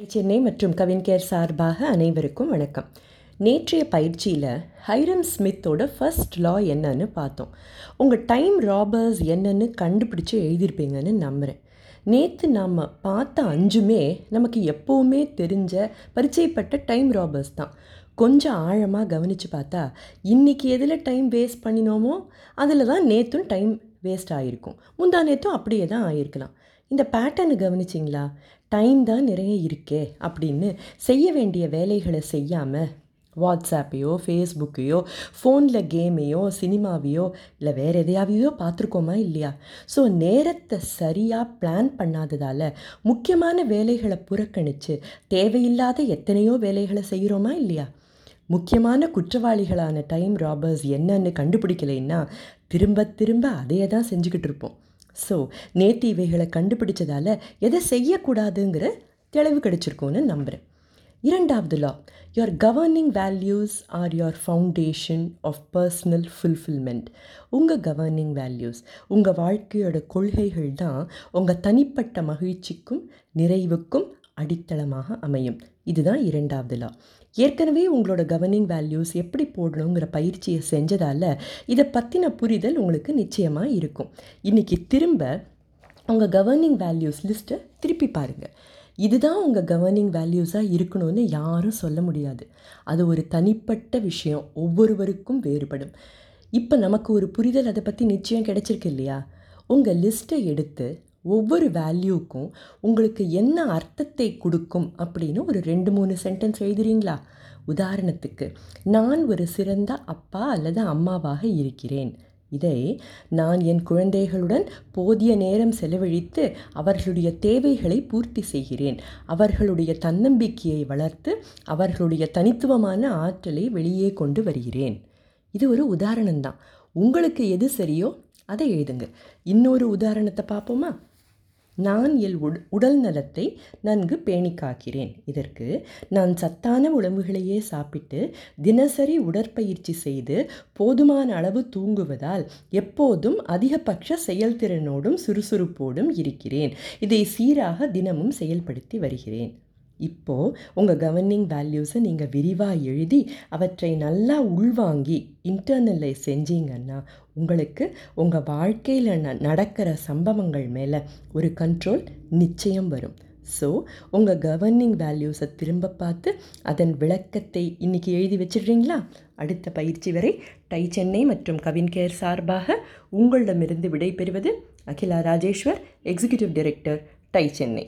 சென்னை மற்றும் கவின்கேர் சார்பாக அனைவருக்கும் வணக்கம். நேற்றைய பயிற்சியில் ஹைரம் ஸ்மித்தோட ஃபர்ஸ்ட் லா என்னன்னு பார்த்தோம். உங்கள் டைம் ராபர்ஸ் என்னன்னு கண்டுபிடிச்சி எழுதியிருப்பீங்கன்னு நம்புகிறேன் நேற்று நாம் பார்த்த அஞ்சுமே நமக்கு எப்போவுமே தெரிஞ்ச பரிச்சயப்பட்ட டைம் ராபர்ஸ் தான். கொஞ்சம் ஆழமாக கவனித்து பார்த்தா இன்றைக்கி எதில் டைம் வேஸ்ட் பண்ணினோமோ அதில் தான் நேற்றும் டைம் வேஸ்ட் ஆகிருக்கும் முந்தா நேற்றும் அப்படியே தான் ஆகிருக்கலாம் இந்த பேட்டர்னை கவனிச்சிங்களா? டைம் தான் நிறைய இருக்கே அப்படின்னு செய்ய வேண்டிய வேலைகளை செய்யாமல் வாட்ஸ்ஆப்பையோ ஃபேஸ்புக்கையோ ஃபோனில் கேமையோ சினிமாவையோ இல்லை வேறு எதையாவையோ பார்த்துருக்கோமா இல்லையா? ஸோ நேரத்தை சரியாக பிளான் பண்ணாததால் முக்கியமான வேலைகளை புறக்கணித்து தேவையில்லாத எத்தனையோ வேலைகளை செய்கிறோமா இல்லையா? முக்கியமான குற்றவாளிகளான டைம் ராபர்ஸ் என்னன்னு கண்டுபிடிக்கலைன்னா திரும்ப திரும்ப அதையே தான் செஞ்சுக்கிட்டு இருப்போம். ஸோ நேற்று இவைகளை கண்டுபிடிச்சதால் எதை செய்யக்கூடாதுங்கிற தெளிவு கிடைச்சிருக்கோன்னு நம்புகிறேன் இரண்டாவது law your governing values are your foundation of personal fulfilment உங்கள் கவர்னிங் வேல்யூஸ் உங்கள் வாழ்க்கையோட கொள்கைகள் தான் உங்கள் தனிப்பட்ட மகிழ்ச்சிக்கும் நிறைவுக்கும் அடித்தளமாக அமையும். இதுதான் இரண்டாவது லா ஏற்கனவே உங்களோட கவர்னிங் வேல்யூஸ் எப்படி போடணுங்கிற பயிற்சியை செஞ்சதால் இதை பற்றின புரிதல் உங்களுக்கு நிச்சயமாக இருக்கும். இன்றைக்கி திரும்ப உங்கள் கவர்னிங் வேல்யூஸ் லிஸ்ட்டை திருப்பி பாருங்கள் இதுதான் உங்கள் கவர்னிங் வேல்யூஸாக இருக்கணும்னு யாரும் சொல்ல முடியாது. அது ஒரு தனிப்பட்ட விஷயம் ஒவ்வொருவருக்கும் வேறுபடும். இப்போ நமக்கு ஒரு புரிதல் அதை பற்றி நிச்சயம் கிடச்சிருக்கு இல்லையா? உங்கள் லிஸ்ட்டை எடுத்து ஒவ்வொரு வேல்யூக்கும் உங்களுக்கு என்ன அர்த்தத்தை கொடுக்கும் அப்படின்னு ஒரு ரெண்டு மூணு சென்டென்ஸ் எழுதுறீங்களா? உதாரணத்துக்கு நான் ஒரு சிறந்த அப்பா அல்லது அம்மாவாக இருக்கிறேன். இதை நான் என் குழந்தைகளுடன் போதிய நேரம் செலவழித்து அவர்களுடைய தேவைகளை பூர்த்தி செய்கிறேன். அவர்களுடைய தன்னம்பிக்கையை வளர்த்து அவர்களுடைய தனித்துவமான ஆற்றலை வெளியே கொண்டு வருகிறேன். இது ஒரு உதாரணம்தான். உங்களுக்கு எது சரியோ அதை எழுதுங்க. இன்னொரு உதாரணத்தை பார்ப்போமா? நான் என் உட் உடல் நலத்தை நன்கு பேணி காக்கிறேன் இதற்கு நான் சத்தான உணவுகளையே சாப்பிட்டு தினசரி உடற்பயிற்சி செய்து போதுமான அளவு தூங்குவதால் எப்போதும் அதிகபட்ச செயல்திறனோடும் சுறுசுறுப்போடும் இருக்கிறேன். இதை சீராக தினமும் செயல்படுத்தி வருகிறேன். இப்போது உங்கள் கவர்னிங் வேல்யூஸை நீங்கள் விரிவாக எழுதி அவற்றை நல்லா உள்வாங்கி இன்டர்னலைஸ் செஞ்சீங்கன்னா உங்களுக்கு உங்கள் வாழ்க்கையில் ந நடக்கிற சம்பவங்கள் மேலே ஒரு கண்ட்ரோல் நிச்சயம் வரும். ஸோ உங்கள் கவர்னிங் வேல்யூஸை திரும்ப பார்த்து அதன் விளக்கத்தை இன்றைக்கி எழுதி வச்சிடுறீங்களா? அடுத்த பயிற்சி வரை டை சென்னை மற்றும் கவின் கேர் சார்பாக உங்களிடமிருந்து விடைபெறுவது Akila Rajeshwar executive director tie Chennai.